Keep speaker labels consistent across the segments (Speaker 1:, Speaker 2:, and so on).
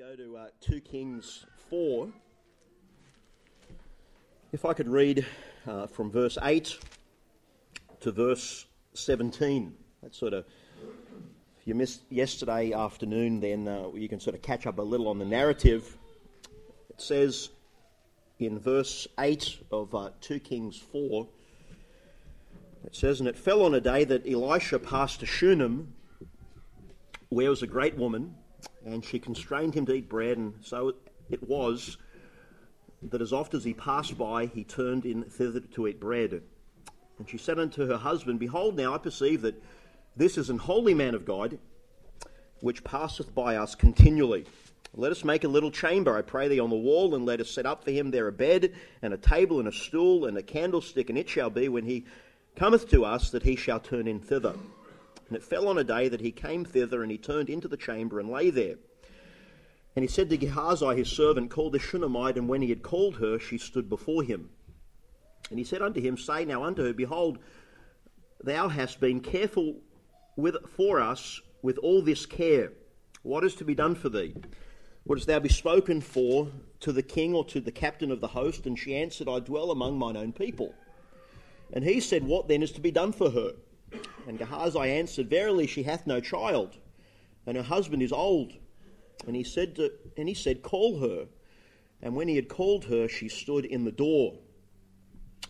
Speaker 1: go to uh, 2 Kings 4. If I could read uh, from verse 8 to verse 17. That sort of, if you missed yesterday afternoon, then uh, you can sort of catch up a little on the narrative. It says in verse 8 of uh, 2 Kings 4, it says, And it fell on a day that Elisha passed to Shunem, where was a great woman and she constrained him to eat bread, and so it was that as oft as he passed by, he turned in thither to eat bread. And she said unto her husband, Behold, now I perceive that this is an holy man of God, which passeth by us continually. Let us make a little chamber, I pray thee, on the wall, and let us set up for him there a bed, and a table, and a stool, and a candlestick, and it shall be, when he cometh to us, that he shall turn in thither. And it fell on a day that he came thither, and he turned into the chamber and lay there. And he said to Gehazi his servant, Call the Shunammite, and when he had called her, she stood before him. And he said unto him, Say now unto her, Behold, thou hast been careful with, for us with all this care. What is to be done for thee? Wouldst thou be spoken for to the king or to the captain of the host? And she answered, I dwell among mine own people. And he said, What then is to be done for her? And Gehazi answered, Verily she hath no child, and her husband is old. And he said, to, and he said, Call her. And when he had called her, she stood in the door.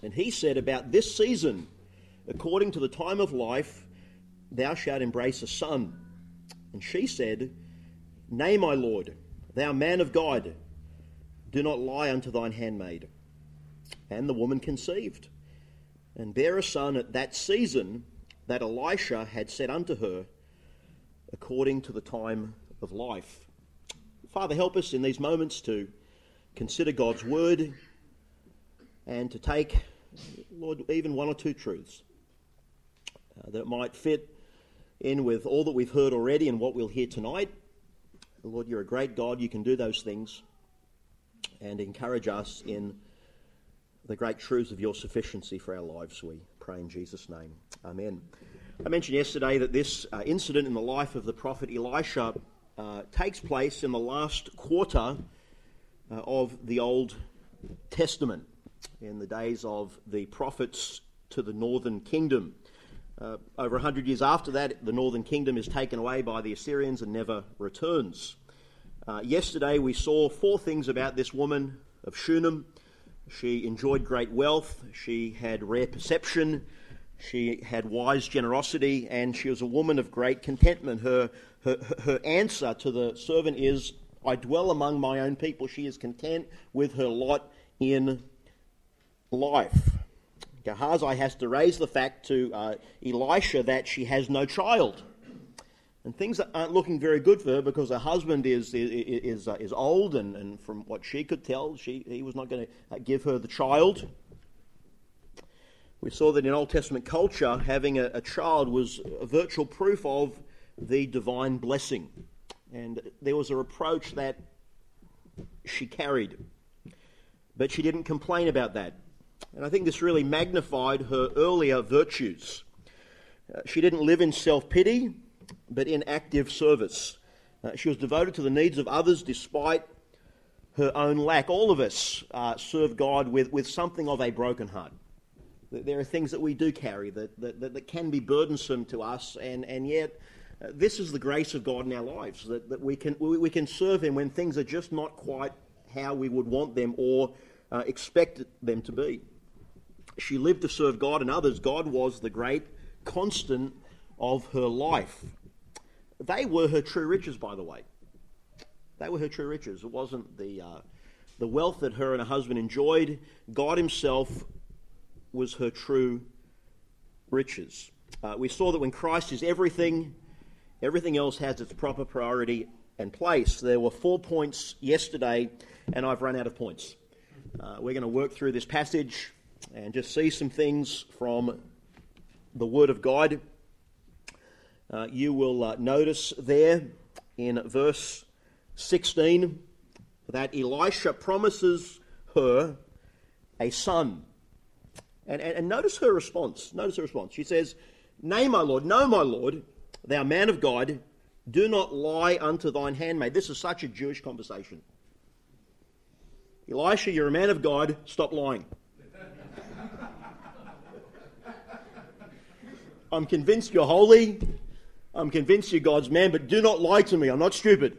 Speaker 1: And he said, About this season, according to the time of life, thou shalt embrace a son. And she said, Nay, my lord, thou man of God, do not lie unto thine handmaid. And the woman conceived, and bare a son at that season, that Elisha had said unto her, according to the time of life. Father, help us in these moments to consider God's word and to take, Lord, even one or two truths uh, that might fit in with all that we've heard already and what we'll hear tonight. Lord, you're a great God. You can do those things and encourage us in the great truths of your sufficiency for our lives, we pray in Jesus' name. Amen. I mentioned yesterday that this uh, incident in the life of the prophet Elisha uh, takes place in the last quarter uh, of the Old Testament, in the days of the prophets to the northern kingdom. Uh, over 100 years after that, the northern kingdom is taken away by the Assyrians and never returns. Uh, yesterday, we saw four things about this woman of Shunem she enjoyed great wealth, she had rare perception, she had wise generosity, and she was a woman of great contentment. Her, her, her answer to the servant is, I dwell among my own people. She is content with her lot in life. Gehazi has to raise the fact to uh, Elisha that she has no child. And things aren't looking very good for her because her husband is, is, is, uh, is old, and, and from what she could tell, she, he was not going to uh, give her the child. We saw that in Old Testament culture, having a, a child was a virtual proof of the divine blessing. And there was a reproach that she carried. But she didn't complain about that. And I think this really magnified her earlier virtues. Uh, she didn't live in self pity but in active service. Uh, she was devoted to the needs of others despite her own lack. All of us uh, serve God with, with something of a broken heart. There are things that we do carry that, that, that, can be burdensome to us, and, and yet uh, this is the grace of God in our lives that, that we, can, we, we, can serve Him when things are just not quite how we would want them or uh, expect them to be. She lived to serve God and others. God was the great constant of her life. They were her true riches, by the way. They were her true riches. It wasn't the, uh, the wealth that her and her husband enjoyed. God Himself was her true riches. Uh, we saw that when Christ is everything, everything else has its proper priority and place. There were four points yesterday, and I've run out of points. Uh, we're going to work through this passage and just see some things from the Word of God uh, you will uh, notice there in verse 16 that Elisha promises her a son. And, and, and notice her response. Notice her response. She says, Nay, my Lord, no, my Lord, thou man of God, Do not lie unto thine handmaid. This is such a Jewish conversation. Elisha, you're a man of God, stop lying. I'm convinced you're holy. I'm convinced you're God's man, but do not lie to me. I'm not stupid.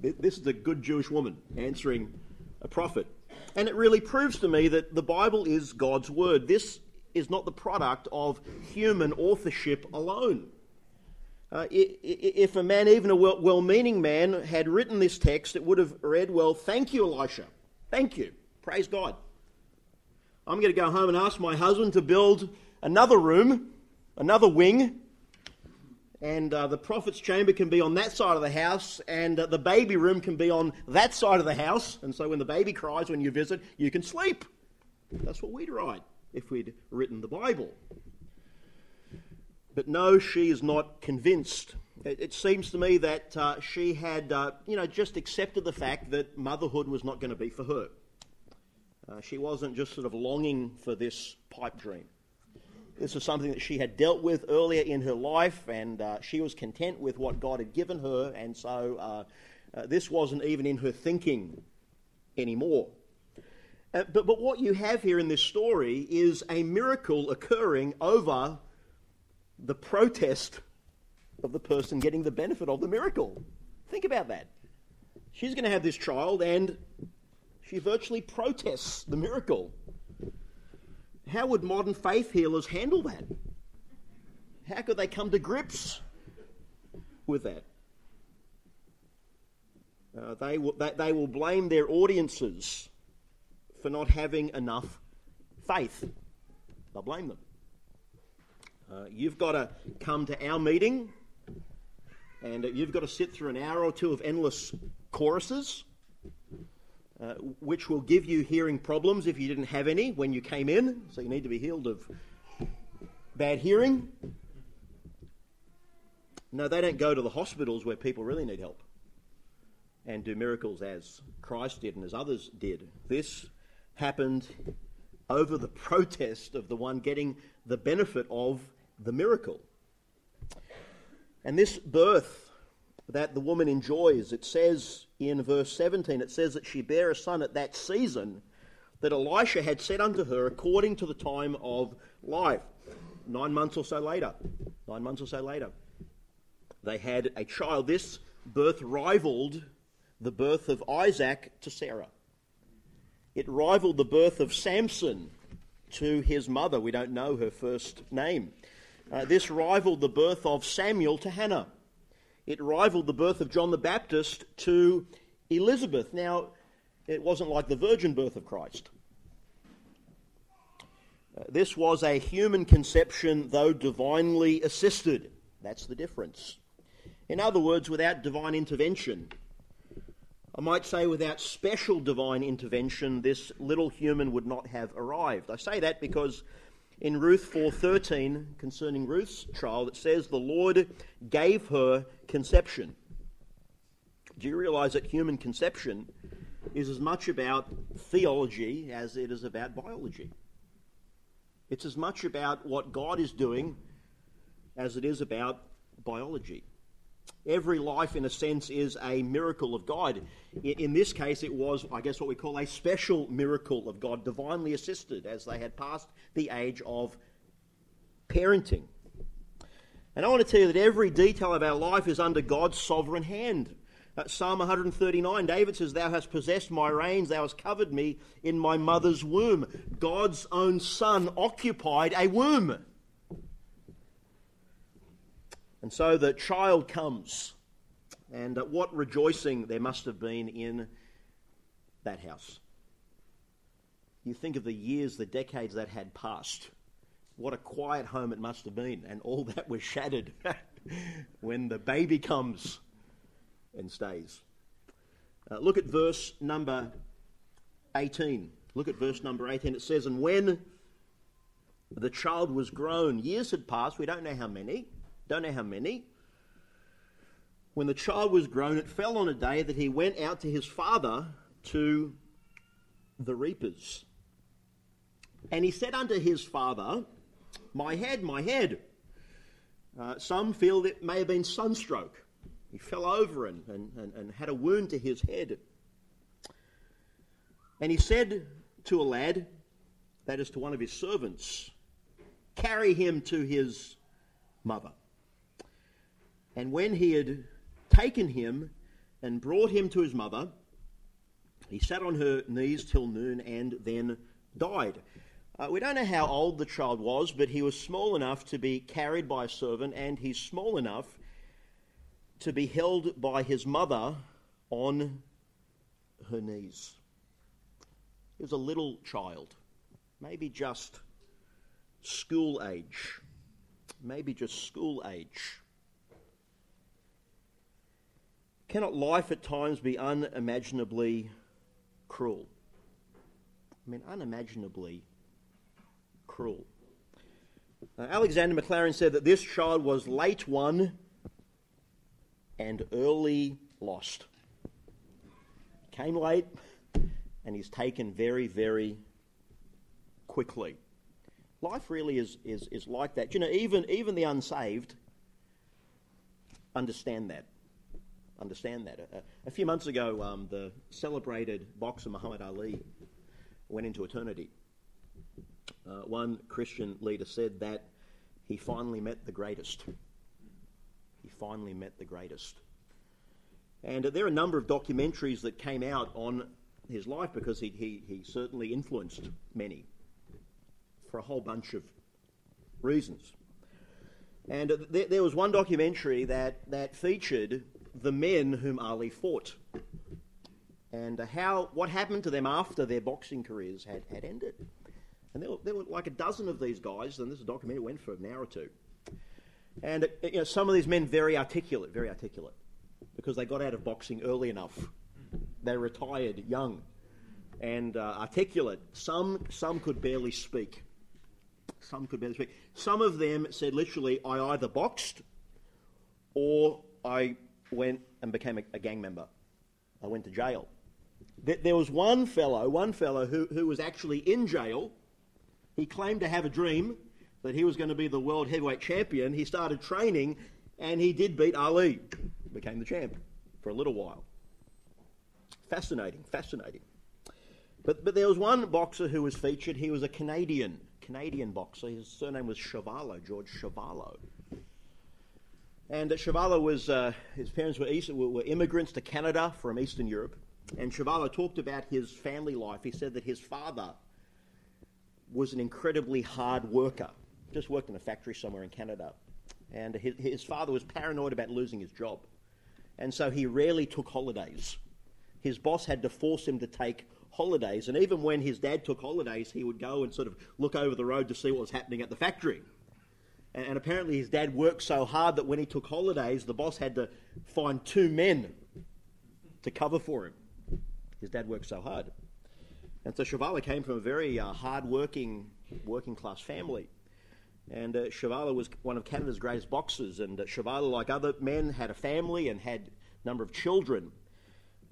Speaker 1: This is a good Jewish woman answering a prophet. And it really proves to me that the Bible is God's word. This is not the product of human authorship alone. Uh, if a man, even a well meaning man, had written this text, it would have read, Well, thank you, Elisha. Thank you. Praise God. I'm going to go home and ask my husband to build another room, another wing, and uh, the prophet's chamber can be on that side of the house, and uh, the baby room can be on that side of the house. And so when the baby cries when you visit, you can sleep. That's what we'd write if we'd written the Bible. But no, she is not convinced. It, it seems to me that uh, she had, uh, you know, just accepted the fact that motherhood was not going to be for her. Uh, she wasn't just sort of longing for this pipe dream. This was something that she had dealt with earlier in her life, and uh, she was content with what God had given her, and so uh, uh, this wasn't even in her thinking anymore. Uh, but, but what you have here in this story is a miracle occurring over the protest of the person getting the benefit of the miracle. Think about that. She's going to have this child, and she virtually protests the miracle. How would modern faith healers handle that? How could they come to grips with that? Uh, they, will, they, they will blame their audiences for not having enough faith. They'll blame them. Uh, you've got to come to our meeting and you've got to sit through an hour or two of endless choruses uh, which will give you hearing problems if you didn't have any when you came in. So you need to be healed of bad hearing. No, they don't go to the hospitals where people really need help and do miracles as Christ did and as others did. This happened over the protest of the one getting the benefit of the miracle. And this birth that the woman enjoys. It says in verse 17, it says that she bare a son at that season that Elisha had said unto her according to the time of life. Nine months or so later, nine months or so later, they had a child. This birth rivaled the birth of Isaac to Sarah. It rivaled the birth of Samson to his mother. We don't know her first name. Uh, this rivaled the birth of Samuel to Hannah it rivaled the birth of John the Baptist to Elizabeth. Now, it wasn't like the virgin birth of Christ. Uh, this was a human conception, though divinely assisted. That's the difference. In other words, without divine intervention. I might say without special divine intervention, this little human would not have arrived. I say that because in Ruth 4:13 concerning Ruth's trial that says the Lord gave her conception. Do you realize that human conception is as much about theology as it is about biology? It's as much about what God is doing as it is about biology. Every life, in a sense, is a miracle of God. In this case, it was, I guess, what we call a special miracle of God, divinely assisted, as they had passed the age of parenting. And I want to tell you that every detail of our life is under God's sovereign hand. Uh, Psalm 139, David says, Thou hast possessed my reins, thou hast covered me in my mother's womb. God's own son occupied a womb. And so the child comes, and what rejoicing there must have been in that house. You think of the years, the decades that had passed. What a quiet home it must have been, and all that was shattered when the baby comes and stays. Uh, look at verse number 18. Look at verse number 18. It says, And when the child was grown, years had passed, we don't know how many, don't know how many. When the child was grown, it fell on a day that he went out to his father to the reapers. And he said unto his father, My head, my head. Uh, some feel it may have been sunstroke. He fell over and, and, and, and had a wound to his head. And he said to a lad, that is to one of his servants, carry him to his mother. And when he had taken him and brought him to his mother, he sat on her knees till noon and then died. Uh, we don't know how old the child was, but he was small enough to be carried by a servant, and he's small enough to be held by his mother on her knees. He was a little child, maybe just school age, maybe just school age. Cannot life at times be unimaginably cruel? I mean, unimaginably cruel. Alexander Maclaren said that this child was late won and early lost. Came late and he's taken very, very quickly. Life really is, is, is like that. You know, even, even the unsaved understand that. Understand that. A, a few months ago, um, the celebrated boxer Muhammad Ali went into eternity. Uh, one Christian leader said that he finally met the greatest. He finally met the greatest. And uh, there are a number of documentaries that came out on his life because he, he, he certainly influenced many for a whole bunch of reasons. And uh, there, there was one documentary that, that featured the men whom Ali fought and uh, how what happened to them after their boxing careers had, had ended. And there were, there were like a dozen of these guys, and this documentary went for an hour or two. And uh, you know, some of these men very articulate, very articulate, because they got out of boxing early enough. They retired young and uh, articulate. Some some could barely speak. Some could barely speak. Some of them said literally, "I either boxed, or I went and became a, a gang member. I went to jail." There was one fellow, one fellow who, who was actually in jail he claimed to have a dream that he was going to be the world heavyweight champion. He started training and he did beat Ali, became the champ for a little while. Fascinating, fascinating. But, but there was one boxer who was featured. He was a Canadian, Canadian boxer. His surname was Chuvalo, George Chuvalo. And Chuvalo was, uh, his parents were, East, were, immigrants to Canada from Eastern Europe. And Chuvalo talked about his family life. He said that his father was an incredibly hard worker. Just worked in a factory somewhere in Canada. And his, his father was paranoid about losing his job. And so he rarely took holidays. His boss had to force him to take holidays. And even when his dad took holidays, he would go and sort of look over the road to see what was happening at the factory. And, and apparently, his dad worked so hard that when he took holidays, the boss had to find two men to cover for him. His dad worked so hard. And so Chuvalo came from a very uh, hard-working, working-class family. And uh, Chuvalo was one of Canada's greatest boxers. And uh, Chuvalo, like other men, had a family and had a number of children.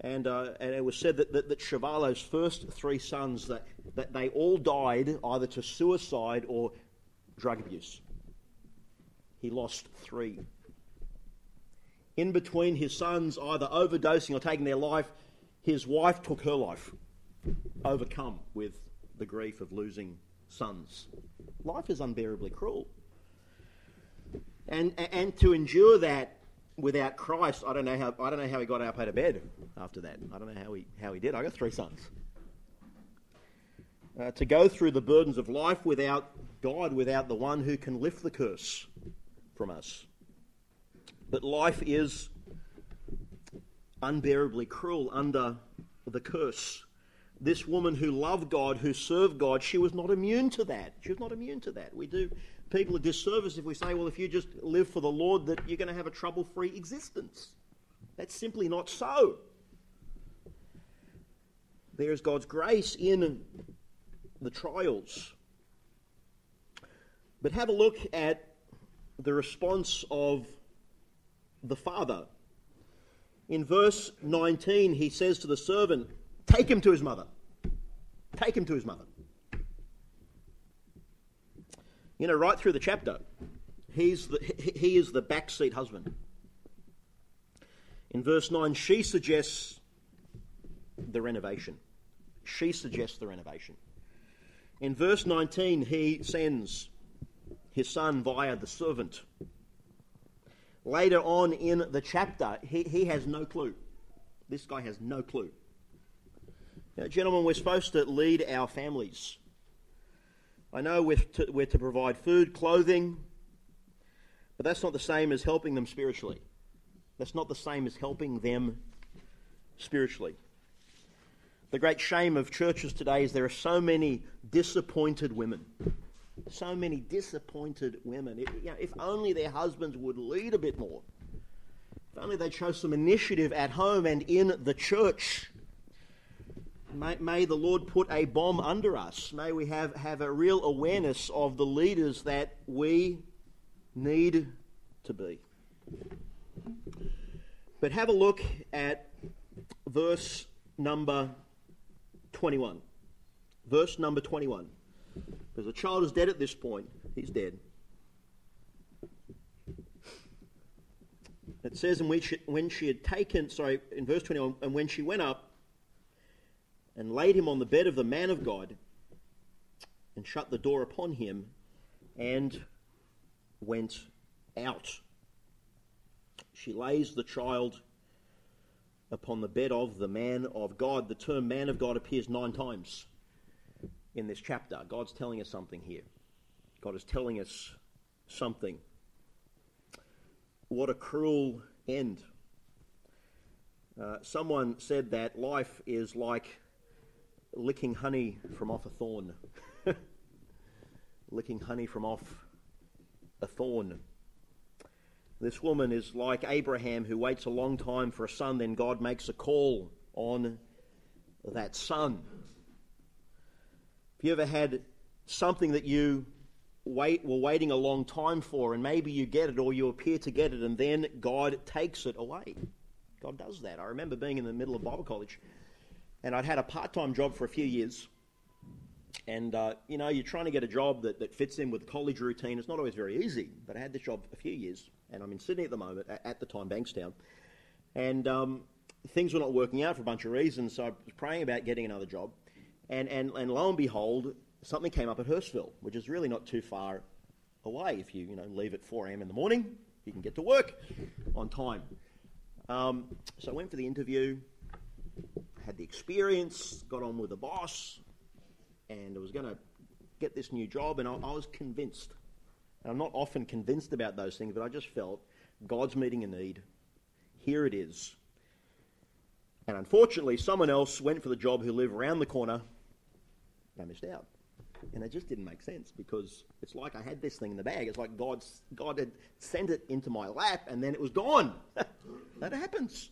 Speaker 1: And, uh, and it was said that, that, that Chuvalo's first three sons, that, that they all died either to suicide or drug abuse. He lost three. In between his sons either overdosing or taking their life, his wife took her life overcome with the grief of losing sons. Life is unbearably cruel. And, and to endure that without Christ, I don't know how I don't know how he got up out of bed after that. I don't know how he how he did. I got three sons. Uh, to go through the burdens of life without God, without the one who can lift the curse from us. But life is unbearably cruel under the curse this woman who loved God, who served God, she was not immune to that. She was not immune to that. We do people a disservice if we say, well, if you just live for the Lord, that you're going to have a trouble free existence. That's simply not so. There is God's grace in the trials. But have a look at the response of the father. In verse 19, he says to the servant, Take him to his mother. Take him to his mother. You know, right through the chapter, he's the, he is the backseat husband. In verse 9, she suggests the renovation. She suggests the renovation. In verse 19, he sends his son via the servant. Later on in the chapter, he, he has no clue. This guy has no clue. Now, gentlemen, we're supposed to lead our families. I know we're to, we're to provide food, clothing, but that's not the same as helping them spiritually. That's not the same as helping them spiritually. The great shame of churches today is there are so many disappointed women. So many disappointed women. If, you know, if only their husbands would lead a bit more. If only they'd show some initiative at home and in the church. May, may, the Lord put a bomb under us. May we have, have a real awareness of the leaders that we need to be. But have a look at verse number 21. Verse number 21. Because the child is dead at this point. He's dead. It says, in which when she had taken, sorry, in verse 21, and when she went up and laid him on the bed of the man of God and shut the door upon him and went out. She lays the child upon the bed of the man of God. The term man of God appears nine times in this chapter. God's telling us something here. God is telling us something. What a cruel end. Uh, someone said that life is like licking honey from off a thorn. licking honey from off a thorn. This woman is like Abraham who waits a long time for a son, then God makes a call on that son. Have you ever had something that you wait were waiting a long time for and maybe you get it or you appear to get it and then God takes it away? God does that. I remember being in the middle of Bible college and I'd had a part-time job for a few years and uh, you know you're trying to get a job that, that fits in with the college routine it's not always very easy but i had this job a few years and i'm in sydney at the moment at the time bankstown and um, things were not working out for a bunch of reasons so i was praying about getting another job and, and, and lo and behold something came up at hurstville which is really not too far away if you you know leave at 4 a.m in the morning you can get to work on time um, so i went for the interview had the experience got on with the boss and I was going to get this new job, and I, I was convinced. And I'm not often convinced about those things, but I just felt God's meeting a need. Here it is. And unfortunately, someone else went for the job who lived around the corner. I missed out. And it just didn't make sense because it's like I had this thing in the bag. It's like God's, God had sent it into my lap and then it was gone. that happens.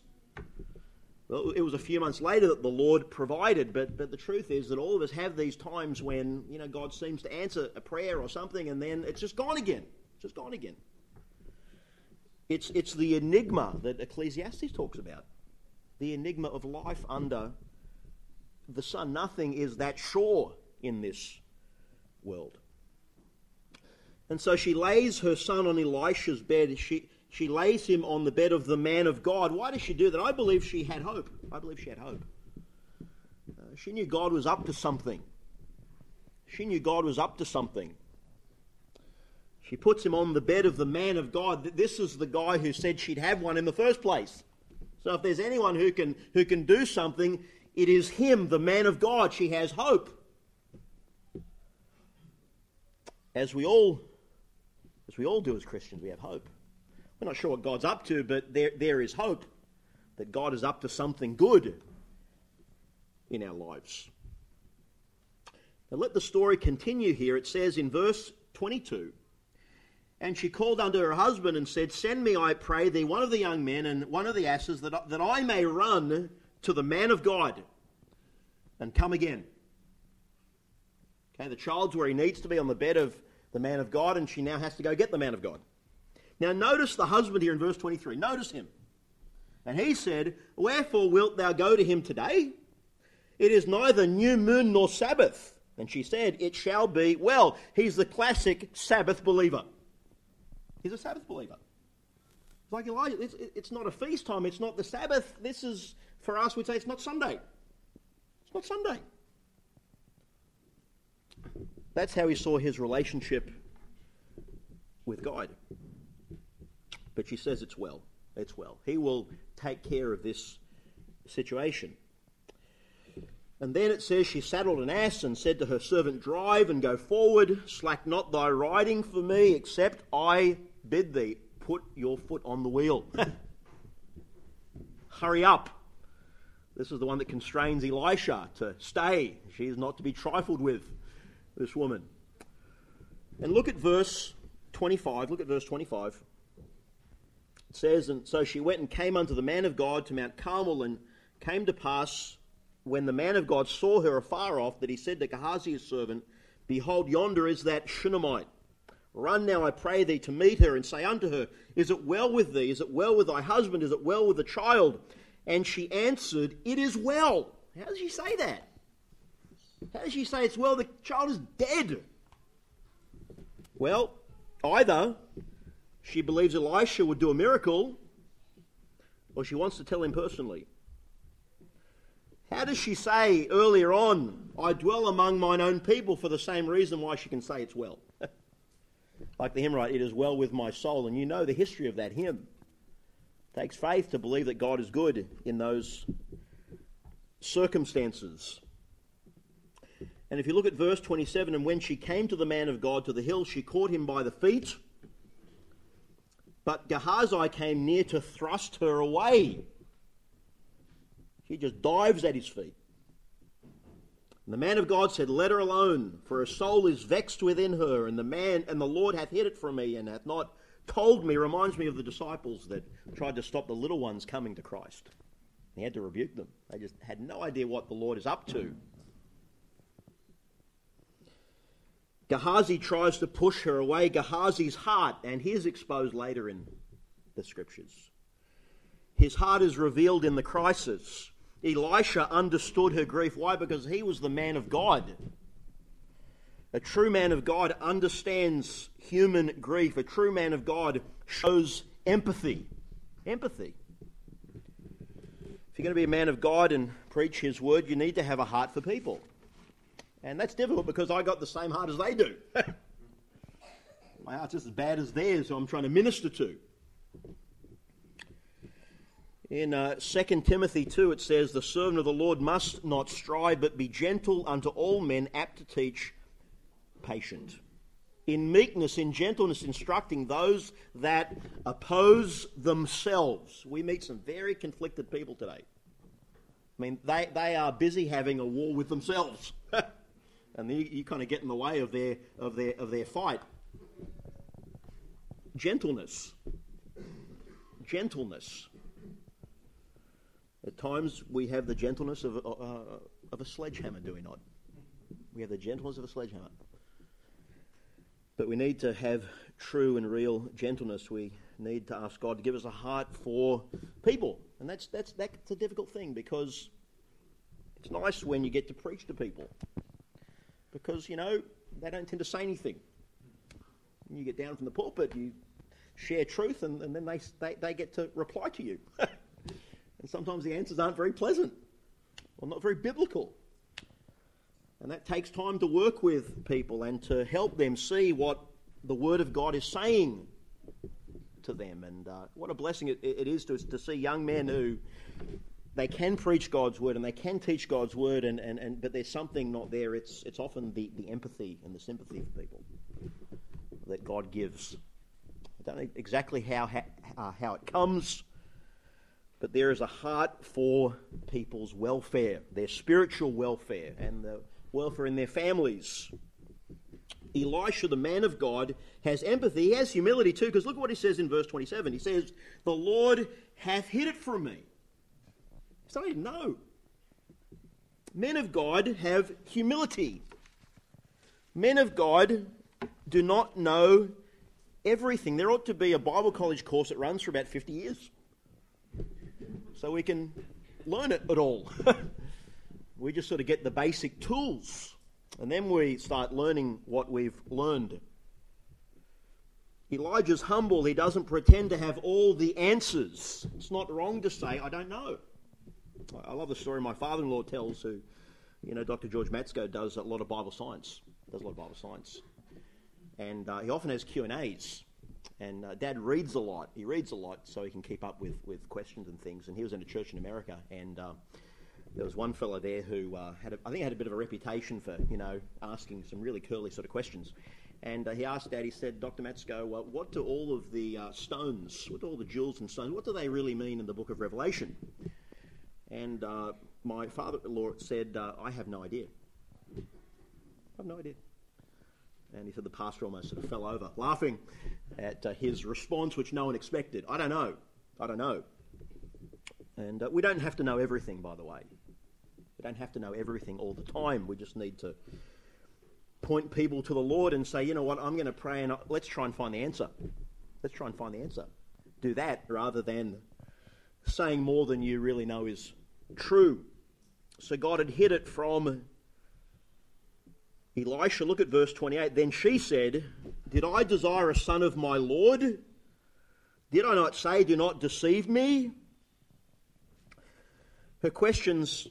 Speaker 1: Well, it was a few months later that the Lord provided, but, but the truth is that all of us have these times when, you know, God seems to answer a prayer or something and then it's just gone again. It's just gone again. It's, it's the enigma that Ecclesiastes talks about. The enigma of life under the sun. Nothing is that sure in this world. And so she lays her son on Elisha's bed. She, she lays him on the bed of the man of God. Why does she do that? I believe she had hope. I believe she had hope. Uh, she knew God was up to something. She knew God was up to something. She puts him on the bed of the man of God. This is the guy who said she'd have one in the first place. So if there's anyone who can who can do something, it is him, the man of God. She has hope. As we all as we all do as Christians, we have hope. We're not sure what God's up to, but there, there is hope that God is up to something good in our lives. Now let the story continue here. It says in verse 22 And she called unto her husband and said, Send me, I pray thee, one of the young men and one of the asses, that, that I may run to the man of God and come again. Okay, the child's where he needs to be on the bed of the man of God, and she now has to go get the man of God. Now, notice the husband here in verse 23. Notice him. And he said, Wherefore wilt thou go to him today? It is neither new moon nor Sabbath. And she said, It shall be. Well, he's the classic Sabbath believer. He's a Sabbath believer. It's like Elijah, it's, it's not a feast time, it's not the Sabbath. This is, for us, we'd say it's not Sunday. It's not Sunday. That's how he saw his relationship with God. But she says it's well. It's well. He will take care of this situation. And then it says she saddled an ass and said to her servant, Drive and go forward, slack not thy riding for me, except I bid thee, put your foot on the wheel. Hurry up. This is the one that constrains Elisha to stay. She is not to be trifled with, this woman. And look at verse 25. Look at verse 25. It says, And so she went and came unto the man of God to Mount Carmel, and came to pass when the man of God saw her afar off, that he said to Gehazi his servant, Behold, yonder is that Shunammite. Run now, I pray thee, to meet her, and say unto her, Is it well with thee? Is it well with thy husband? Is it well with the child? And she answered, It is well. How does she say that? How does she say it's well? The child is dead. Well, either she believes Elisha would do a miracle, or she wants to tell him personally. How does she say earlier on, I dwell among mine own people for the same reason why she can say it's well? like the hymn right, it is well with my soul. And you know the history of that hymn. Takes faith to believe that God is good in those circumstances. And if you look at verse 27, and when she came to the man of God to the hill, she caught him by the feet. But Gehazi came near to thrust her away. She just dives at his feet. And the man of God said, Let her alone, for her soul is vexed within her, and the man and the Lord hath hid it from me, and hath not told me. Reminds me of the disciples that tried to stop the little ones coming to Christ. He had to rebuke them. They just had no idea what the Lord is up to. Gehazi tries to push her away. Gehazi's heart, and he is exposed later in the scriptures. His heart is revealed in the crisis. Elisha understood her grief. Why? Because he was the man of God. A true man of God understands human grief. A true man of God shows empathy. Empathy. If you're going to be a man of God and preach his word, you need to have a heart for people. And that's difficult because I got the same heart as they do. My heart's just as bad as theirs, so I'm trying to minister to. In uh, 2 Timothy 2, it says, The servant of the Lord must not strive, but be gentle unto all men, apt to teach, patient. In meekness, in gentleness, instructing those that oppose themselves. We meet some very conflicted people today. I mean, they, they are busy having a war with themselves. and you, you kind of get in the way of their, of their, of their fight. Gentleness. Gentleness. At times we have the gentleness of, uh, of a sledgehammer, do we not? We have the gentleness of a sledgehammer. But we need to have true and real gentleness. We need to ask God to give us a heart for people. And that's, that's, that's a difficult thing because it's nice when you get to preach to people. Because, you know, they don't tend to say anything. When you get down from the pulpit, you share truth, and, and then they, they, they get to reply to you. And sometimes the answers aren't very pleasant or not very biblical. And that takes time to work with people and to help them see what the Word of God is saying to them. And uh, what a blessing it, it is to, to see young men who they can preach God's Word and they can teach God's Word, and, and, and, but there's something not there. It's, it's often the, the empathy and the sympathy for people that God gives. I don't know exactly how, how, uh, how it comes but there is a heart for people's welfare, their spiritual welfare, and the welfare in their families. Elisha, the man of God, has empathy. He has humility too, because look what he says in verse 27. He says, The Lord hath hid it from me. So I know. Men of God have humility. Men of God do not know everything. There ought to be a Bible college course that runs for about 50 years so we can learn it at all. we just sort of get the basic tools, and then we start learning what we've learned. Elijah's humble. He doesn't pretend to have all the answers. It's not wrong to say, I don't know. I love the story my father in law tells, who, you know, Dr. George Matzko does a lot of Bible science, does a lot of Bible science. And uh, he often has Q&As. And uh, Dad reads a lot. He reads a lot so he can keep up with, with questions and things. And he was in a church in America. And uh, there was one fellow there who uh, had, a, I think, had a bit of a reputation for, you know, asking some really curly sort of questions. And uh, he asked Dad, he said, Dr. Matzko, uh, what do all of the uh, stones, what do all the jewels and stones, what do they really mean in the book of Revelation? And uh, my father-in-law said, uh, I have no idea. I have no idea. And he said the pastor almost sort of fell over, laughing at his response, which no one expected. I don't know. I don't know. And we don't have to know everything, by the way. We don't have to know everything all the time. We just need to point people to the Lord and say, you know what, I'm going to pray and let's try and find the answer. Let's try and find the answer. Do that rather than saying more than you really know is true. So God had hid it from Elisha. Look at verse 28. Then she said, Did I desire a son of my Lord? Did I not say, Do not deceive me? Her questions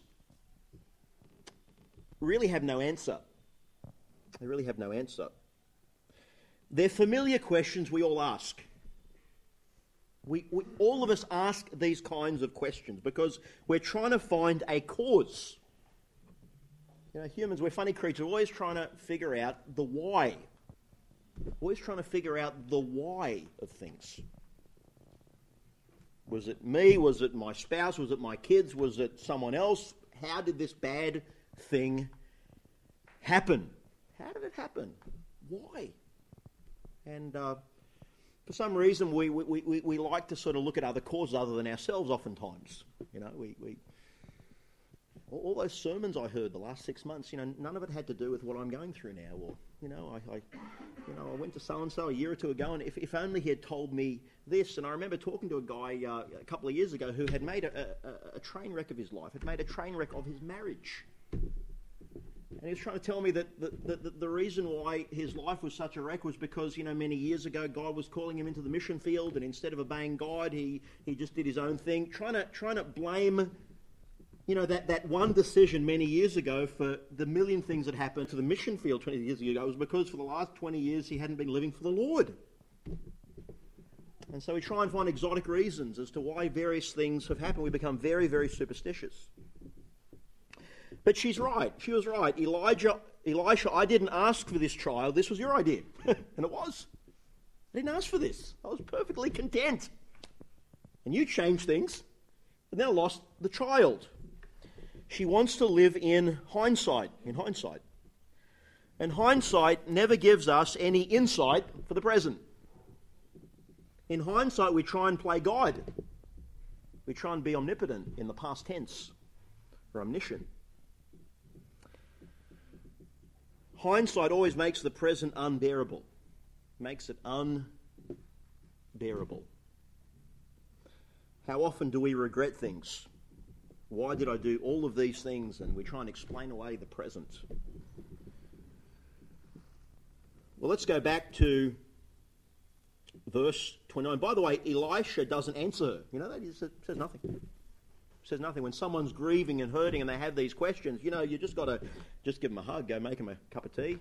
Speaker 1: really have no answer. They really have no answer. They're familiar questions we all ask. We, we, all of us ask these kinds of questions because we're trying to find a cause. You know, humans, we're funny creatures, we're always trying to figure out the why. always trying to figure out the why of things. Was it me? Was it my spouse? Was it my kids? Was it someone else? How did this bad thing happen? How did it happen? Why? And uh, for some reason, we, we, we, we like to sort of look at other causes other than ourselves oftentimes. You know, we, we all those sermons I heard the last six months, you know, none of it had to do with what I'm going through now. Or, you know, I, I you know, I went to so and so a year or two ago, and if, if only he had told me this. And I remember talking to a guy uh, a couple of years ago who had made a, a, a train wreck of his life, had made a train wreck of his marriage. And he was trying to tell me that the, the, the, reason why his life was such a wreck was because, you know, many years ago God was calling him into the mission field and instead of obeying God, he, he just did his own thing, trying to, trying to blame, you know, that, that one decision many years ago for the million things that happened to the mission field 20 years ago was because for the last 20 years he hadn't been living for the Lord. And so we try and find exotic reasons as to why various things have happened. We become very, very superstitious. But she's right. She was right. Elijah, Elisha, I didn't ask for this child. This was your idea. and it was. I didn't ask for this. I was perfectly content. And you changed things and now lost the child. She wants to live in hindsight, in hindsight. And hindsight never gives us any insight for the present. In hindsight, we try and play God. We try and be omnipotent in the past tense or omniscient. Hindsight always makes the present unbearable, makes it unbearable. How often do we regret things? Why did I do all of these things? And we try and explain away the present. Well, let's go back to verse 29. By the way, Elisha doesn't answer her. You know that? He says nothing says nothing. When someone's grieving and hurting and they have these questions, you know, you just got to just give them a hug, go make them a cup of tea,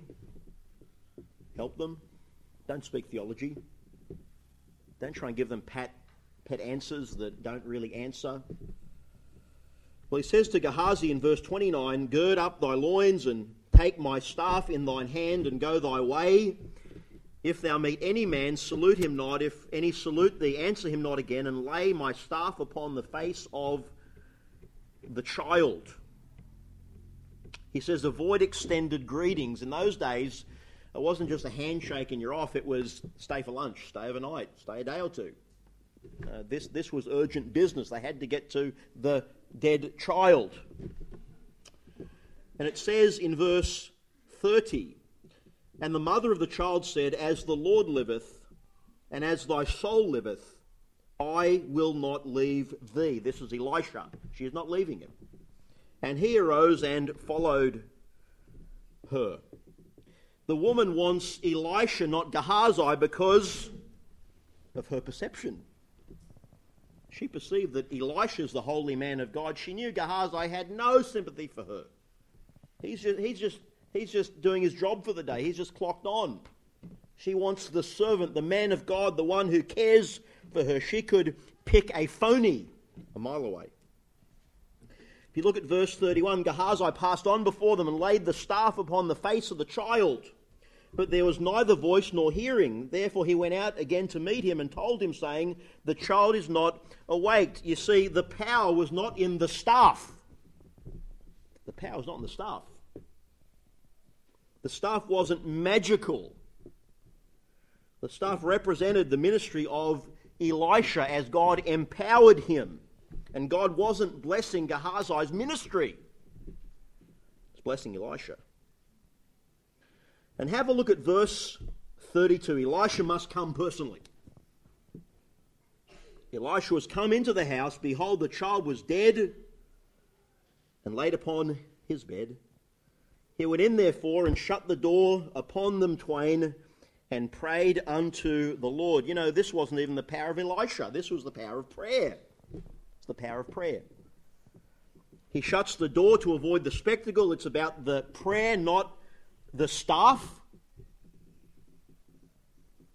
Speaker 1: help them. Don't speak theology. Don't try and give them pat, pet answers that don't really answer. Well, he says to Gehazi in verse 29 Gird up thy loins and take my staff in thine hand and go thy way. If thou meet any man, salute him not. If any salute thee, answer him not again, and lay my staff upon the face of the child. He says, avoid extended greetings. In those days, it wasn't just a handshake and you're off, it was stay for lunch, stay overnight, stay a day or two. Uh, this, this was urgent business. They had to get to the dead child. And it says in verse 30 And the mother of the child said, As the Lord liveth, and as thy soul liveth, I will not leave thee. This is Elisha. She is not leaving him. And he arose and followed her. The woman wants Elisha, not Gehazi, because of her perception. She perceived that Elisha is the holy man of God. She knew Gehazi had no sympathy for her. He's just, he's, just, he's just doing his job for the day. He's just clocked on. She wants the servant, the man of God, the one who cares for her. She could pick a phony a mile away. If you look at verse 31, Gehazi passed on before them and laid the staff upon the face of the child. But there was neither voice nor hearing. Therefore he went out again to meet him and told him, saying, The child is not awake. You see, the power was not in the staff. The power was not in the staff. The staff wasn't magical. The staff represented the ministry of Elisha as God empowered him. And God wasn't blessing Gehazi's ministry, He's blessing Elisha. And have a look at verse 32. Elisha must come personally. Elisha was come into the house. Behold, the child was dead and laid upon his bed. He went in therefore and shut the door upon them twain and prayed unto the Lord. You know, this wasn't even the power of Elisha, this was the power of prayer. It's the power of prayer. He shuts the door to avoid the spectacle. It's about the prayer, not the staff.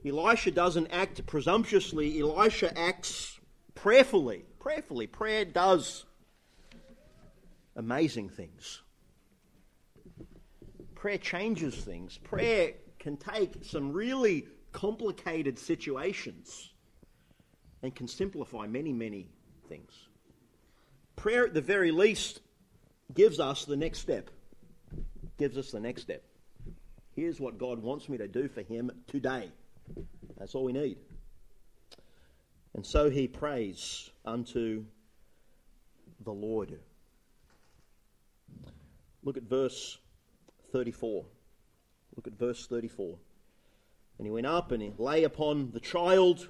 Speaker 1: Elisha doesn't act presumptuously, Elisha acts prayerfully. Prayerfully. Prayer does amazing things. Prayer changes things. Prayer can take some really complicated situations and can simplify many, many things. Prayer, at the very least, gives us the next step. Gives us the next step. Here's what God wants me to do for Him today. That's all we need. And so he prays unto the Lord. Look at verse 34. Look at verse 34. And he went up and he lay upon the child.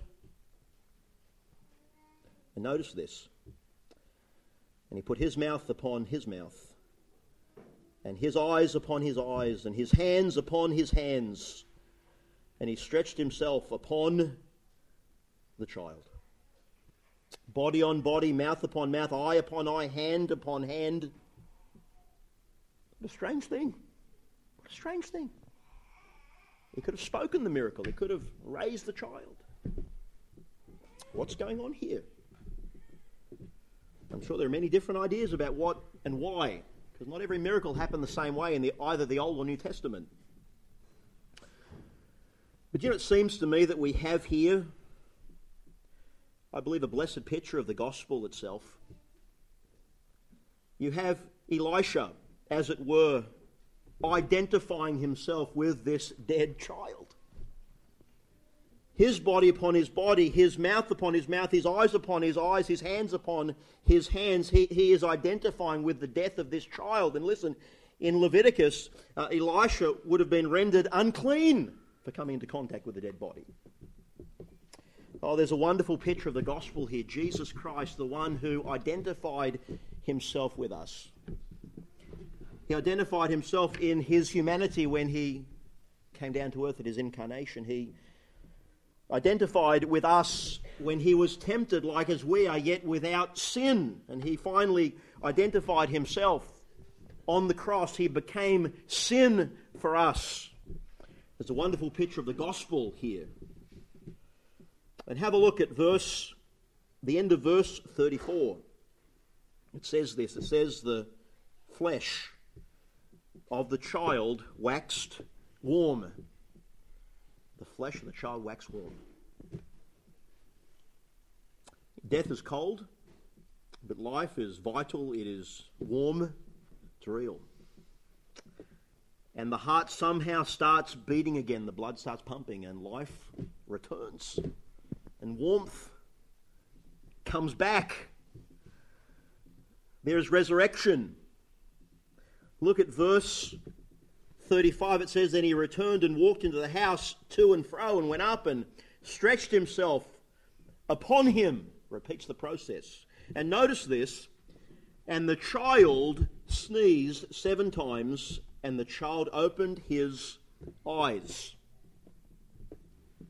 Speaker 1: And notice this. And he put his mouth upon his mouth, and his eyes upon his eyes, and his hands upon his hands. And he stretched himself upon the child. Body on body, mouth upon mouth, eye upon eye, hand upon hand. What a strange thing. What a strange thing. He could have spoken the miracle, he could have raised the child. What's going on here? I'm sure there are many different ideas about what and why, because not every miracle happened the same way in the, either the Old or New Testament. But you know, it seems to me that we have here, I believe, a blessed picture of the gospel itself. You have Elisha, as it were, identifying himself with this dead child. His body upon his body, his mouth upon his mouth, his eyes upon his eyes, his hands upon his hands. He, he is identifying with the death of this child. And listen, in Leviticus, uh, Elisha would have been rendered unclean for coming into contact with a dead body. Oh, there's a wonderful picture of the gospel here. Jesus Christ, the one who identified himself with us. He identified himself in his humanity when he came down to earth at his incarnation. He identified with us when he was tempted like as we are, yet without sin. And he finally identified himself on the cross. He became sin for us. There's a wonderful picture of the gospel here. And have a look at verse, the end of verse 34. It says this it says, The flesh of the child waxed warm. The flesh of the child waxed warm. Death is cold, but life is vital, it is warm, it's real and the heart somehow starts beating again. The blood starts pumping, and life returns. And warmth comes back. There is resurrection. Look at verse 35. It says, Then he returned and walked into the house to and fro and went up and stretched himself upon him. Repeats the process. And notice this. And the child sneezed seven times and the child opened his eyes.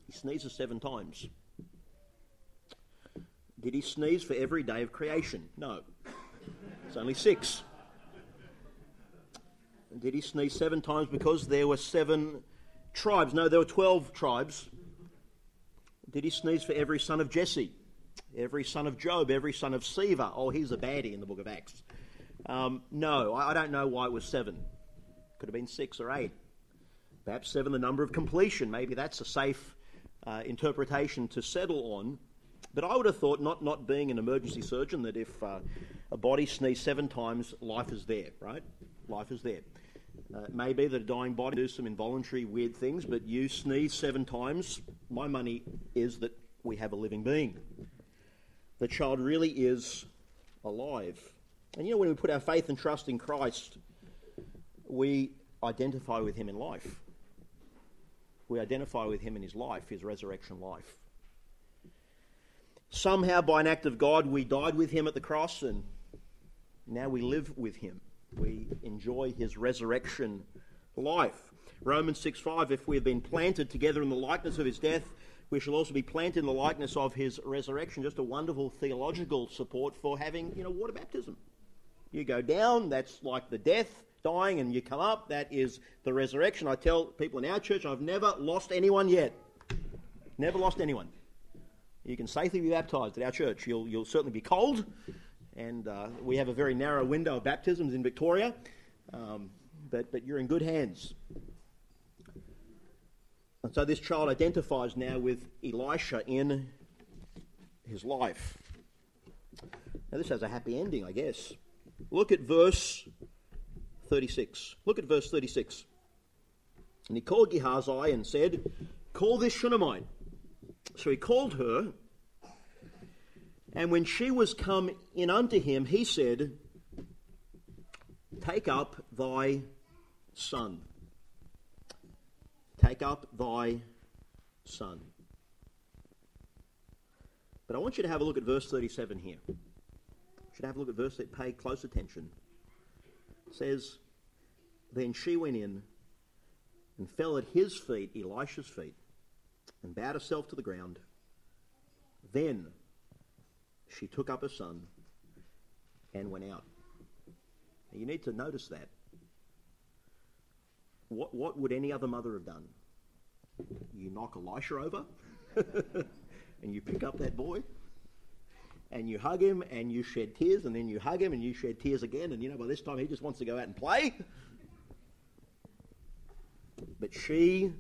Speaker 1: He sneezes seven times. Did he sneeze for every day of creation? No. It's only six. Did he sneeze seven times because there were seven tribes? No, there were 12 tribes. Did he sneeze for every son of Jesse? Every son of Job? Every son of Sceva? Oh, he's a baddie in the book of Acts. Um, no, I, I don't know why it was seven. Could have been six or eight. Perhaps seven, the number of completion. Maybe that's a safe uh, interpretation to settle on. But I would have thought, not, not being an emergency surgeon, that if uh, a body sneezes seven times, life is there, right? Life is there. Uh, it may be that a dying body do some involuntary weird things, but you sneeze seven times, my money is that we have a living being. The child really is alive. And you know, when we put our faith and trust in Christ, we identify with him in life. We identify with him in his life, his resurrection life. Somehow, by an act of God, we died with him at the cross, and now we live with him. We enjoy his resurrection life. Romans 6 5 If we have been planted together in the likeness of his death, we shall also be planted in the likeness of his resurrection. Just a wonderful theological support for having, you know, water baptism. You go down, that's like the death, dying, and you come up, that is the resurrection. I tell people in our church, I've never lost anyone yet. Never lost anyone. You can safely be baptized at our church. You'll, you'll certainly be cold, and uh, we have a very narrow window of baptisms in Victoria, um, but, but you're in good hands. And so this child identifies now with Elisha in his life. Now, this has a happy ending, I guess. Look at verse 36. Look at verse 36. And he called Gehazi and said, Call this Shunammite. So he called her, and when she was come in unto him, he said, Take up thy son. Take up thy son. But I want you to have a look at verse 37 here. You should have a look at verse that pay close attention. It says, Then she went in and fell at his feet, Elisha's feet, and bowed herself to the ground. Then she took up her son and went out. Now you need to notice that. What, what would any other mother have done? You knock Elisha over and you pick up that boy and you hug him and you shed tears and then you hug him and you shed tears again and you know by this time he just wants to go out and play. But she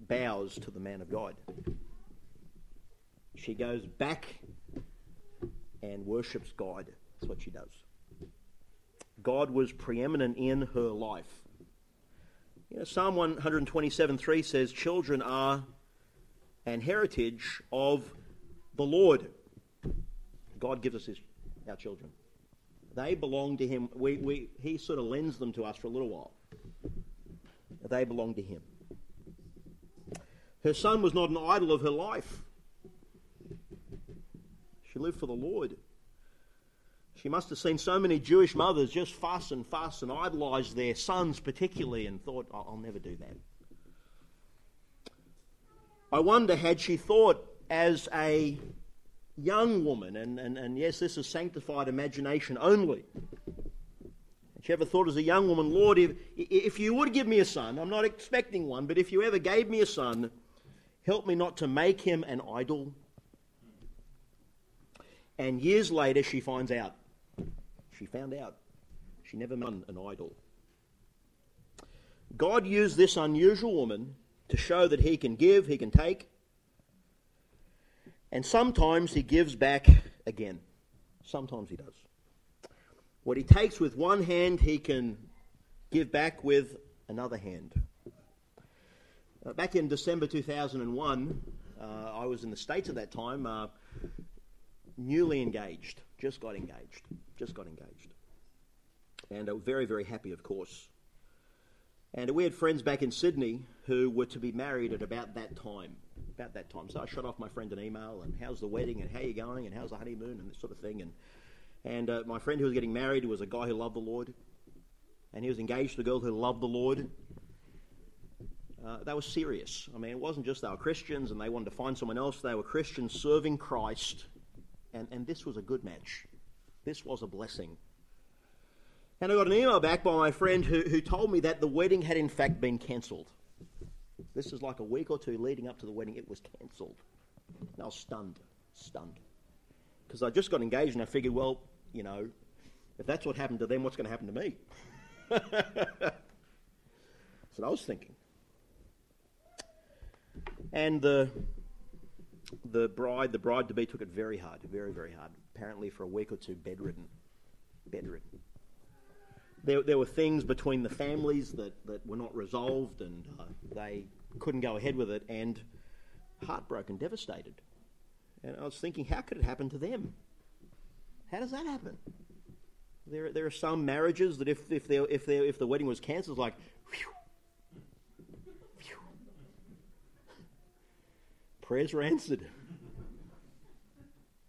Speaker 1: bows to the man of God. She goes back and worships God. That's what she does. God was preeminent in her life. You know, Psalm 127 3 says, Children are an heritage of the Lord. God gives us his, our children. They belong to him. We, we, he sort of lends them to us for a little while. They belong to him. Her son was not an idol of her life. She lived for the Lord. She must have seen so many Jewish mothers just fuss and fuss and idolize their sons, particularly, and thought, I'll never do that. I wonder, had she thought as a young woman, and, and, and yes, this is sanctified imagination only. Had she ever thought as a young woman, Lord, if, if you would give me a son, I'm not expecting one, but if you ever gave me a son, help me not to make him an idol. And years later, she finds out. She found out. She never made an idol. God used this unusual woman to show that he can give, he can take, and sometimes he gives back again. Sometimes he does. What he takes with one hand, he can give back with another hand. Uh, back in December 2001, uh, I was in the States at that time, uh, newly engaged, just got engaged, just got engaged. And uh, very, very happy, of course. And we had friends back in Sydney who were to be married at about that time. About that time. So I shot off my friend an email and how's the wedding and how you going and how's the honeymoon and this sort of thing. And, and uh, my friend who was getting married was a guy who loved the Lord. And he was engaged to a girl who loved the Lord. Uh, they were serious. I mean, it wasn't just they were Christians and they wanted to find someone else. They were Christians serving Christ And, and this was a good match. This was a blessing. And I got an email back by my friend who, who told me that the wedding had in fact been cancelled. This is like a week or two leading up to the wedding, it was cancelled. And I was stunned, stunned. Because I just got engaged and I figured, well, you know, if that's what happened to them, what's going to happen to me? that's what I was thinking. And the the bride, the bride to be, took it very hard, very, very hard. Apparently, for a week or two, bedridden, bedridden. There, there were things between the families that, that were not resolved, and uh, they couldn't go ahead with it, and heartbroken, devastated. And I was thinking, how could it happen to them? How does that happen? There, there are some marriages that if, if, if, if the wedding was cancelled, like, whew. Prayers were answered.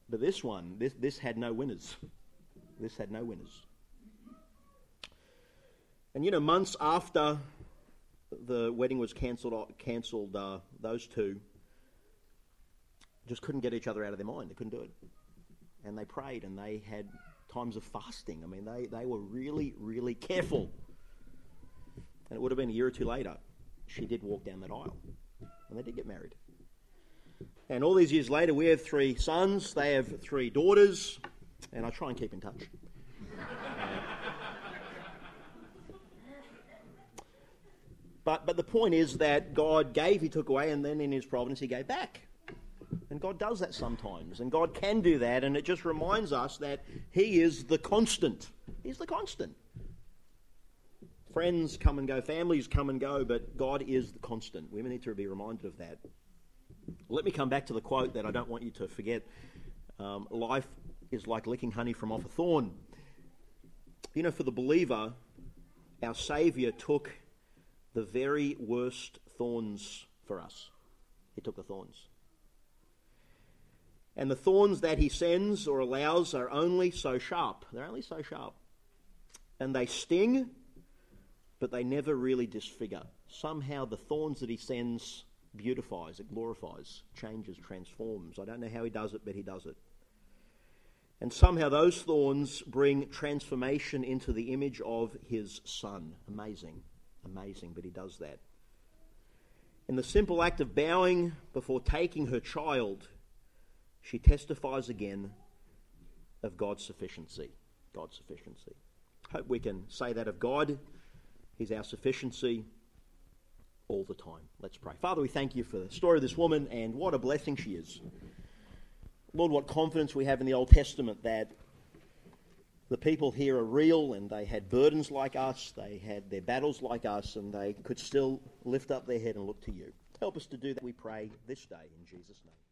Speaker 1: But this one, this, this had no winners. This had no winners. And you know, months after the wedding was cancelled, cancelled uh, those two just couldn't get each other out of their mind. They couldn't do it. And they prayed and they had times of fasting. I mean, they, they were really, really careful. And it would have been a year or two later, she did walk down that aisle. And they did get married. And all these years later, we have three sons, they have three daughters, and I try and keep in touch. but, but the point is that God gave, He took away, and then in His providence, He gave back. And God does that sometimes, and God can do that, and it just reminds us that He is the constant. He's the constant. Friends come and go, families come and go, but God is the constant. We need to be reminded of that. Let me come back to the quote that I don't want you to forget. Um, life is like licking honey from off a thorn. You know, for the believer, our Saviour took the very worst thorns for us. He took the thorns. And the thorns that he sends or allows are only so sharp. They're only so sharp. And they sting, but they never really disfigure. Somehow the thorns that he sends beautifies, it glorifies, changes, transforms. I don't know how he does it, but he does it. And somehow those thorns bring transformation into the image of his son. Amazing, amazing, but he does that. In the simple act of bowing before taking her child, she testifies again of God's sufficiency. God's sufficiency. Hope we can say that of God. He's our sufficiency all the time. Let's pray. Father, we thank you for the story of this woman and what a blessing she is. Lord, what confidence we have in the Old Testament that the people here are real and they had burdens like us, they had their battles like us, and they could still lift up their head and look to you. Help us to do that, we pray, this day in Jesus' name.